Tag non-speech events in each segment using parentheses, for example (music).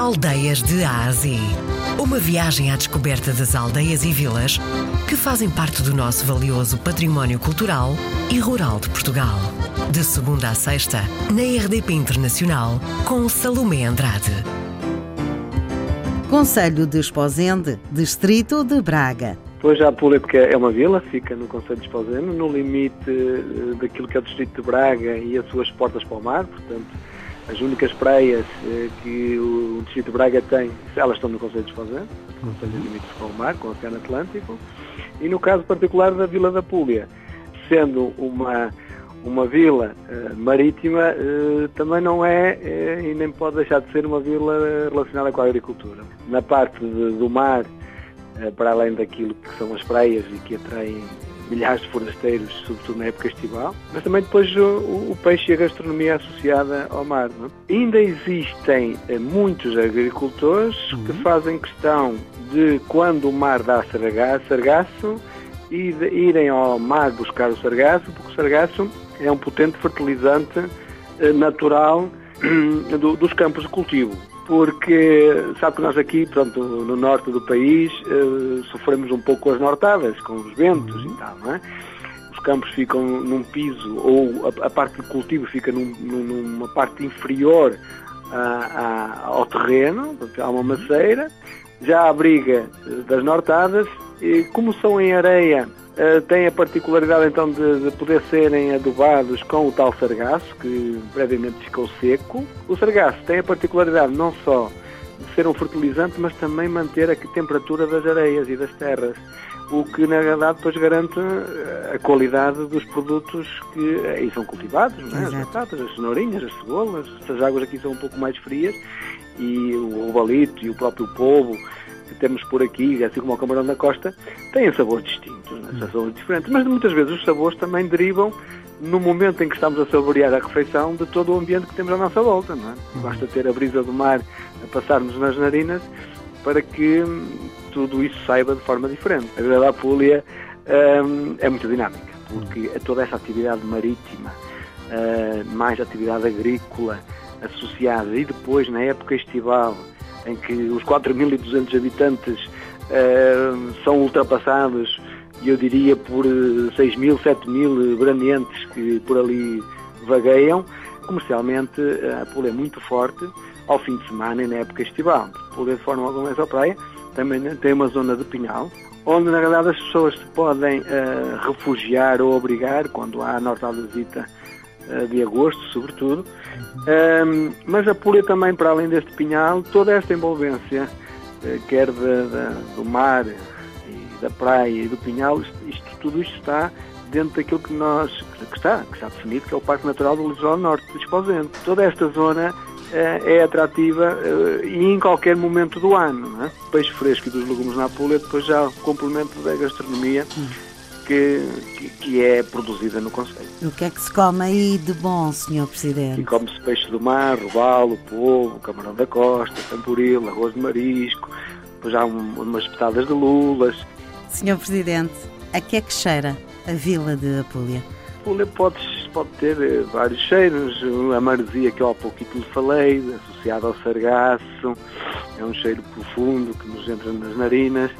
Aldeias de Ásia. Uma viagem à descoberta das aldeias e vilas que fazem parte do nosso valioso património cultural e rural de Portugal. De segunda a sexta, na RDP Internacional, com Salomé Andrade. Conselho de Esposende, Distrito de Braga. Pois já a Pública é uma vila, fica no Conselho de Esposende, no limite eh, daquilo que é o Distrito de Braga e as suas portas para o mar, portanto as únicas praias eh, que o Distrito de Braga tem, elas estão no Conselho de Esposende, Conselho de Limites com o Mar, com o Oceano Atlântico, e no caso particular da Vila da Púlia, sendo uma, uma vila uh, marítima, uh, também não é uh, e nem pode deixar de ser uma vila relacionada com a agricultura. Na parte de, do mar, para além daquilo que são as praias e que atraem milhares de forasteiros, sobretudo na época estival, mas também depois o, o peixe e a gastronomia associada ao mar. É? Ainda existem eh, muitos agricultores uhum. que fazem questão de, quando o mar dá sargaço, sargaço e de irem ao mar buscar o sargaço, porque o sargaço é um potente fertilizante eh, (clears throat) natural dos campos de cultivo porque sabe que nós aqui, portanto, no norte do país, uh, sofremos um pouco com as nortadas, com os ventos uhum. e tal, não é? Os campos ficam num piso, ou a, a parte de cultivo fica num, numa parte inferior a, a, ao terreno, há uma maceira, já abriga eh, das nortadas, e como são em areia Uh, tem a particularidade então de, de, poder serem adubados com o tal sargaço, que previamente ficou seco. O sargaço tem a particularidade não só de ser um fertilizante, mas também manter a temperatura das areias e das terras, o que na verdade depois garante eh, a qualidade dos produtos que aí são cultivados, é? as batatas, as cenourinhas, as cebolas. As águas aqui são um pouco mais frias e o, o balito e o próprio polvo que temos por aqui, assim como o camarão da costa, têm sabores distintos, né? sabores diferentes, mas muitas vezes os sabores também derivam no momento em que estamos a saborear a refeição de todo o ambiente que temos à nossa volta, não é? Uhum. Basta ter a brisa do mar a passar-nos nas narinas para que hum, tudo isso saiba de forma diferente. A Vila da Apulia hum, é muito dinâmica, porque toda essa atividade marítima, mais atividade agrícola associada e depois na época estival em que os 4.200 habitantes uh, são ultrapassados, eu diria, por 6.000, 7.000 branientes que por ali vagueiam. Comercialmente, a Pula é muito forte ao fim de semana e na época estival. Pula de forma alguma essa praia também tem uma zona de pinhal, onde na verdade as pessoas se podem uh, refugiar ou abrigar quando há a norte visita de agosto, sobretudo, um, mas apoia também, para além deste pinhal, toda esta envolvência, uh, quer de, de, do mar e da praia e do pinhal, isto, isto, tudo isto está dentro daquilo que nós, que está, que está definido, que é o Parque Natural do Litoral Norte de Esposente. Toda esta zona uh, é atrativa e em qualquer momento do ano. É? O peixe fresco e dos legumes na Apulia depois já o complemento da gastronomia. Que, que, que, é produzida no Conselho. O que é que se come aí de bom, Sr. Presidente? E come-se peixe do mar, robalo, polvo, camarão da costa, tamboril, arroz de marisco, depois há um, umas petadas de lulas. Sr. Presidente, a que é que cheira a vila de Apulia? Apulia pode, pode ter eh, vários cheiros, a maresia que eu há pouco lhe falei, associada ao sargaço, é um cheiro profundo que nos entra nas narinas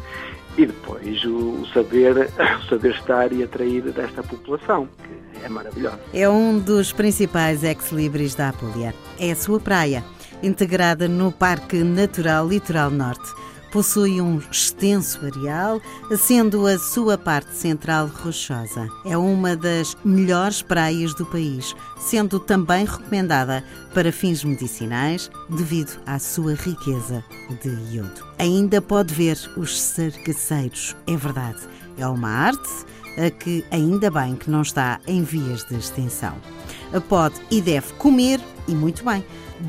e depois o, saber, (coughs) o saber estar e atrair desta população, que é maravilhoso. É um dos principais ex-libris da Apulia. É a sua praia, integrada no Parque Natural Litoral Norte possui um extenso areal, sendo a sua parte central rochosa. É uma das melhores praias do país, sendo também recomendada para fins medicinais devido à sua riqueza de iodo. Ainda pode ver os sargaceiros, é verdade. É uma arte a que ainda bem que não está em vias de extinção. Pode e deve comer, e muito bem,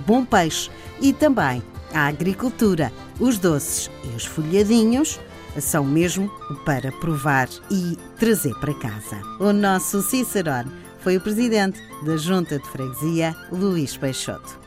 bom peixe e também a agricultura, os doces e os folhadinhos são mesmo para provar e trazer para casa. O nosso Cicerone foi o presidente da Junta de Freguesia, Luís Peixoto.